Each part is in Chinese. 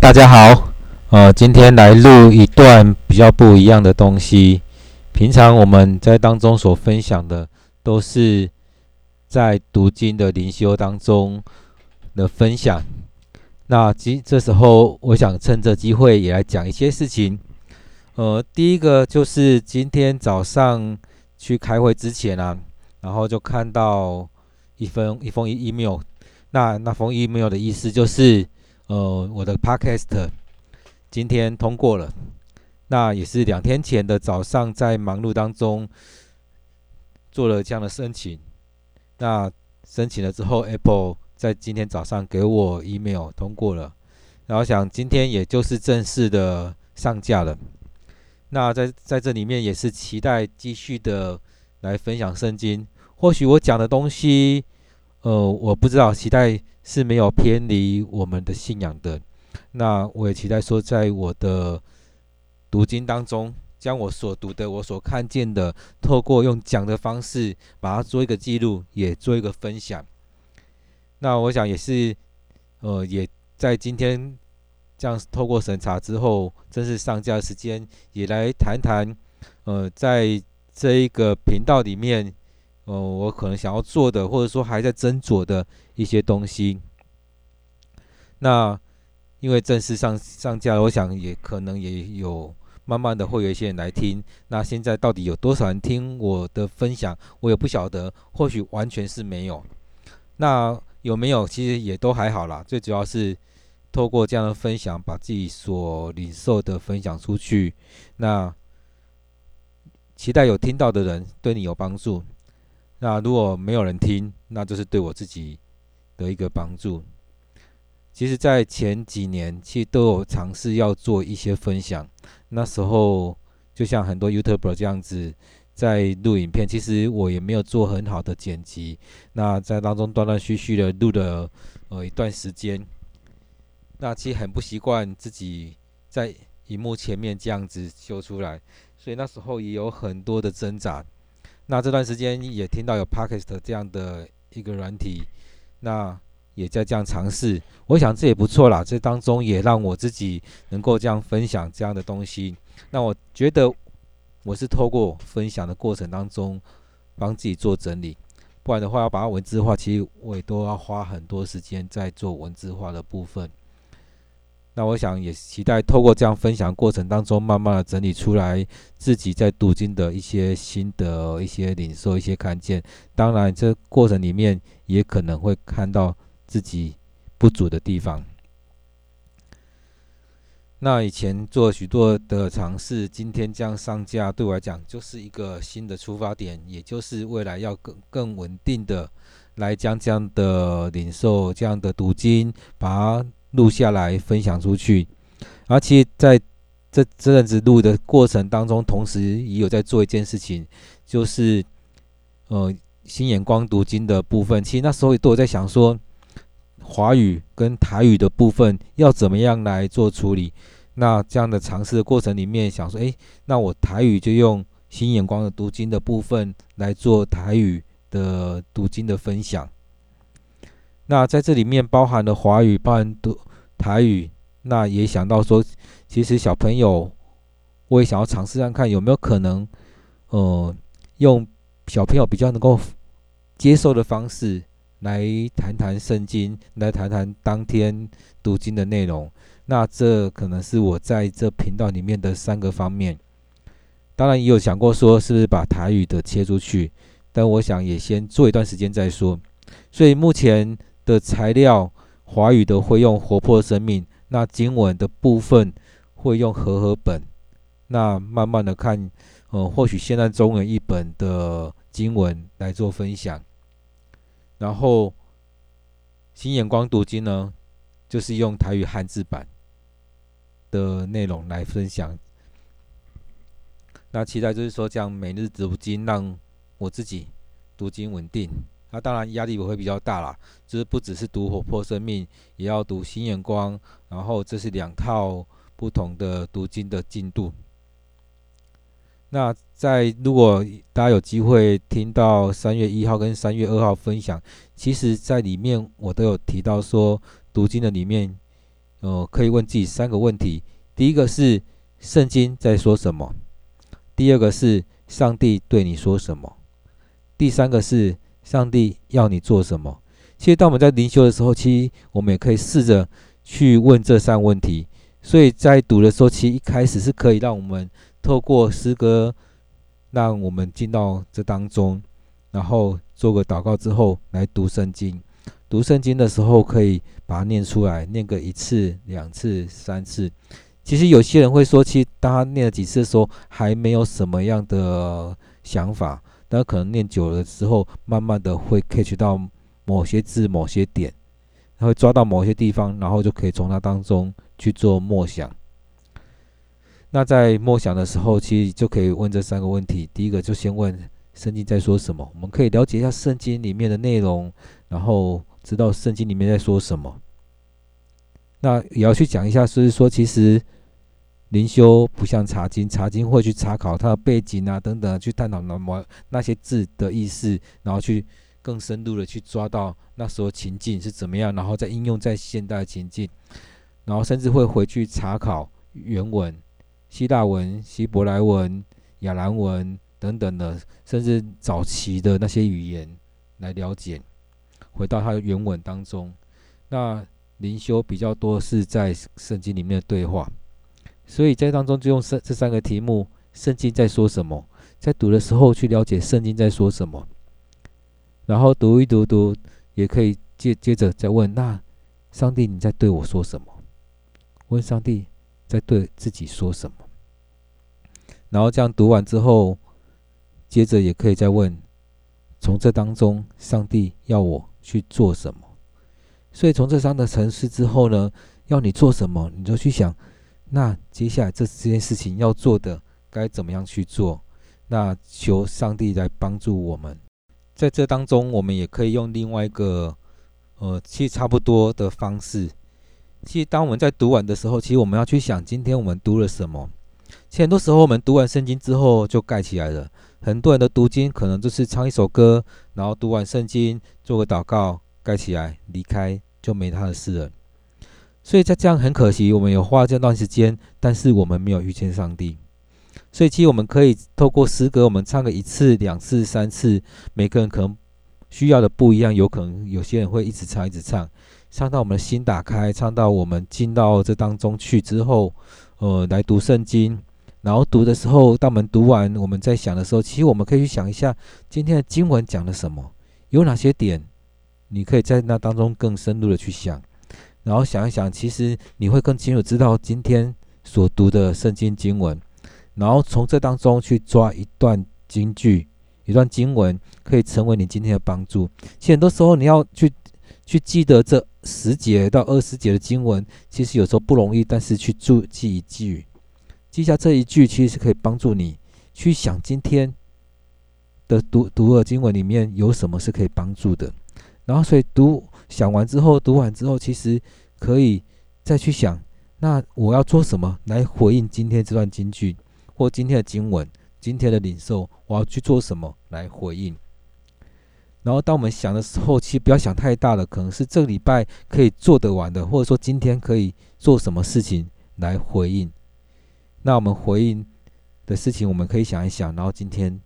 大家好。呃，今天来录一段比较不一样的东西。平常我们在当中所分享的，都是在读经的灵修当中的分享。那今这时候，我想趁这机会也来讲一些事情。呃，第一个就是今天早上去开会之前啊，然后就看到一封一封 email。那那封 email 的意思就是。呃，我的 Podcast 今天通过了，那也是两天前的早上，在忙碌当中做了这样的申请。那申请了之后，Apple 在今天早上给我 email 通过了，然后想今天也就是正式的上架了。那在在这里面也是期待继续的来分享圣经。或许我讲的东西，呃，我不知道，期待。是没有偏离我们的信仰的。那我也期待说，在我的读经当中，将我所读的、我所看见的，透过用讲的方式，把它做一个记录，也做一个分享。那我想也是，呃，也在今天这样透过审查之后，正式上架时间，也来谈谈，呃，在这一个频道里面。呃，我可能想要做的，或者说还在斟酌的一些东西。那因为正式上上架，我想也可能也有慢慢的会有一些人来听。那现在到底有多少人听我的分享，我也不晓得，或许完全是没有。那有没有，其实也都还好啦。最主要是透过这样的分享，把自己所领受的分享出去。那期待有听到的人对你有帮助。那如果没有人听，那就是对我自己的一个帮助。其实，在前几年，其实都有尝试要做一些分享。那时候，就像很多 YouTuber 这样子，在录影片，其实我也没有做很好的剪辑。那在当中断断续续的录了呃一段时间，那其实很不习惯自己在荧幕前面这样子秀出来，所以那时候也有很多的挣扎。那这段时间也听到有 Podcast 这样的一个软体，那也在这样尝试，我想这也不错啦。这当中也让我自己能够这样分享这样的东西。那我觉得我是透过分享的过程当中帮自己做整理，不然的话要把它文字化，其实我也都要花很多时间在做文字化的部分。那我想也期待透过这样分享过程当中，慢慢的整理出来自己在读经的一些心得、一些领受、一些看见。当然，这过程里面也可能会看到自己不足的地方。那以前做许多的尝试，今天这样上架，对我来讲就是一个新的出发点，也就是未来要更更稳定的来将这样的领受、这样的读经，把。录下来分享出去，而其实在这这阵子录的过程当中，同时也有在做一件事情，就是呃新眼光读经的部分。其实那时候也都有在想说，华语跟台语的部分要怎么样来做处理。那这样的尝试的过程里面，想说，诶，那我台语就用新眼光的读经的部分来做台语的读经的分享。那在这里面包含了华语，包含读台语，那也想到说，其实小朋友，我也想要尝试看看有没有可能，呃，用小朋友比较能够接受的方式来谈谈圣经，来谈谈当天读经的内容。那这可能是我在这频道里面的三个方面。当然也有想过说，是不是把台语的切出去，但我想也先做一段时间再说。所以目前。的材料，华语的会用活泼生命，那经文的部分会用和合本，那慢慢的看，呃，或许现在中文译本的经文来做分享，然后新眼光读经呢，就是用台语汉字版的内容来分享，那期待就是说这样每日读经，让我自己读经稳定。那当然压力也会比较大啦，就是不只是读活泼生命，也要读新眼光，然后这是两套不同的读经的进度。那在如果大家有机会听到三月一号跟三月二号分享，其实在里面我都有提到说，读经的里面呃，可以问自己三个问题：第一个是圣经在说什么？第二个是上帝对你说什么？第三个是上帝要你做什么？其实，当我们在灵修的时候，其实我们也可以试着去问这三问题。所以在读的时候，其实一开始是可以让我们透过诗歌，让我们进到这当中，然后做个祷告之后来读圣经。读圣经的时候，可以把它念出来，念个一次、两次、三次。其实有些人会说，其实当他念了几次的时候，还没有什么样的想法，但可能念久了之后，慢慢的会 catch 到某些字、某些点，他会抓到某些地方，然后就可以从它当中去做默想。那在默想的时候，其实就可以问这三个问题。第一个就先问圣经在说什么，我们可以了解一下圣经里面的内容，然后知道圣经里面在说什么。那也要去讲一下，就是说，其实灵修不像查经，查经会去查考它的背景啊等等，去探讨那么那些字的意思，然后去更深入的去抓到那时候情境是怎么样，然后再应用在现代情境，然后甚至会回去查考原文。希腊文、希伯来文、亚兰文等等的，甚至早期的那些语言来了解，回到它的原文当中。那灵修比较多是在圣经里面的对话，所以在当中就用这这三个题目：圣经在说什么？在读的时候去了解圣经在说什么，然后读一读读，也可以接接着再问：那上帝你在对我说什么？问上帝。在对自己说什么，然后这样读完之后，接着也可以再问：从这当中，上帝要我去做什么？所以从这三个层次之后呢，要你做什么，你就去想，那接下来这这件事情要做的该怎么样去做？那求上帝来帮助我们。在这当中，我们也可以用另外一个，呃，其实差不多的方式。其实，当我们在读完的时候，其实我们要去想，今天我们读了什么。其实很多时候，我们读完圣经之后就盖起来了。很多人的读经可能就是唱一首歌，然后读完圣经，做个祷告，盖起来，离开，就没他的事了。所以，在这样很可惜，我们有花这段时间，但是我们没有遇见上帝。所以，其实我们可以透过诗歌，我们唱个一次、两次、三次，每个人可能需要的不一样，有可能有些人会一直唱，一直唱。唱到我们的心打开，唱到我们进到这当中去之后，呃，来读圣经，然后读的时候，当我们读完，我们在想的时候，其实我们可以去想一下今天的经文讲了什么，有哪些点，你可以在那当中更深入的去想，然后想一想，其实你会更清楚知道今天所读的圣经经文，然后从这当中去抓一段经句，一段经文，可以成为你今天的帮助。其实很多时候你要去。去记得这十节到二十节的经文，其实有时候不容易，但是去注记一句，记下这一句，其实是可以帮助你去想今天的读读的经文里面有什么是可以帮助的。然后，所以读想完之后，读完之后，其实可以再去想，那我要做什么来回应今天这段经句或今天的经文，今天的领受，我要去做什么来回应。然后，当我们想的时候，其实不要想太大了，可能是这个礼拜可以做得完的，或者说今天可以做什么事情来回应。那我们回应的事情，我们可以想一想，然后今天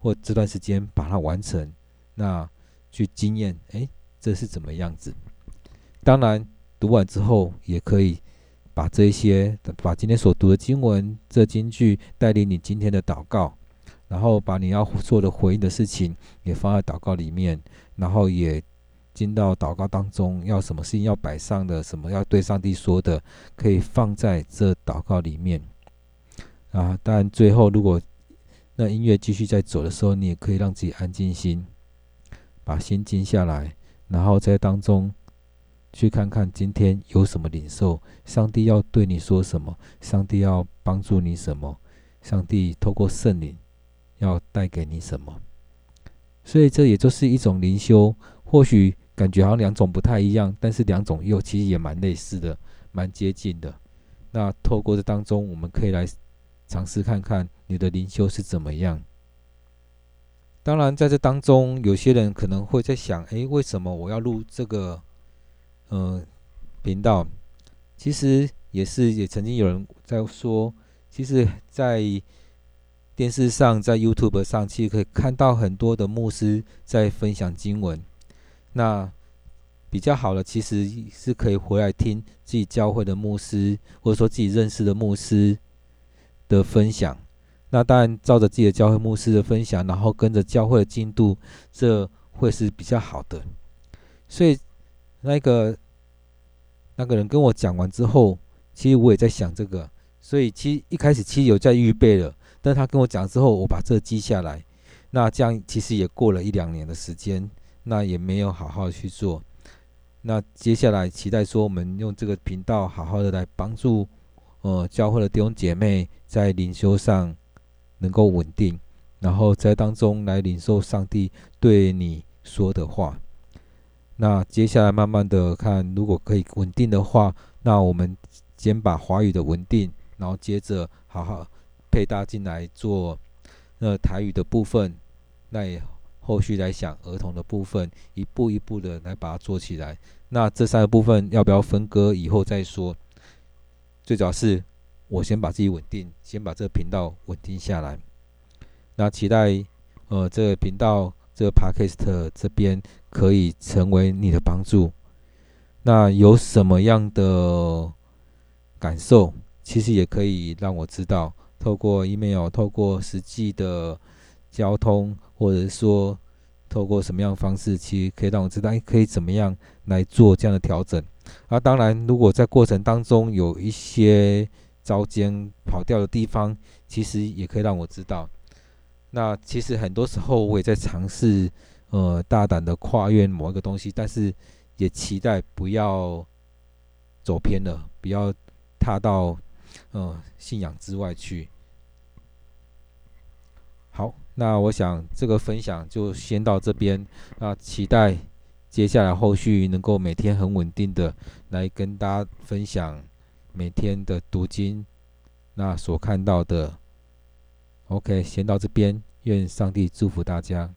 或这段时间把它完成，那去经验，哎，这是怎么样子？当然，读完之后也可以把这些，把今天所读的经文这金句带领你今天的祷告。然后把你要做的回应的事情也放在祷告里面，然后也进到祷告当中，要什么事情要摆上的，什么要对上帝说的，可以放在这祷告里面。啊，当然最后如果那音乐继续在走的时候，你也可以让自己安静心，把心静下来，然后在当中去看看今天有什么领受，上帝要对你说什么，上帝要帮助你什么，上帝透过圣灵。要带给你什么？所以这也就是一种灵修，或许感觉好像两种不太一样，但是两种又其实也蛮类似的，蛮接近的。那透过这当中，我们可以来尝试看看你的灵修是怎么样。当然，在这当中，有些人可能会在想：诶，为什么我要录这个呃频道？其实也是也曾经有人在说，其实，在电视上，在 YouTube 上，其实可以看到很多的牧师在分享经文。那比较好的，其实是可以回来听自己教会的牧师，或者说自己认识的牧师的分享。那当然，照着自己的教会牧师的分享，然后跟着教会的进度，这会是比较好的。所以，那个那个人跟我讲完之后，其实我也在想这个。所以，其实一开始其实有在预备了，但他跟我讲之后，我把这记下来。那这样其实也过了一两年的时间，那也没有好好去做。那接下来期待说，我们用这个频道好好的来帮助，呃，教会的弟兄姐妹在灵修上能够稳定，然后在当中来领受上帝对你说的话。那接下来慢慢的看，如果可以稳定的话，那我们先把华语的稳定，然后接着好好配搭进来做那台语的部分，那也。后续来想儿童的部分，一步一步的来把它做起来。那这三个部分要不要分割？以后再说。最主要是我先把自己稳定，先把这个频道稳定下来。那期待呃这个频道这个 Podcast 这边可以成为你的帮助。那有什么样的感受，其实也可以让我知道，透过 email，透过实际的交通。或者说，透过什么样的方式，其实可以让我知道，可以怎么样来做这样的调整。啊，当然，如果在过程当中有一些糟践跑掉的地方，其实也可以让我知道。那其实很多时候我也在尝试，呃，大胆的跨越某一个东西，但是也期待不要走偏了，不要踏到呃信仰之外去。好。那我想这个分享就先到这边，那期待接下来后续能够每天很稳定的来跟大家分享每天的读经，那所看到的。OK，先到这边，愿上帝祝福大家。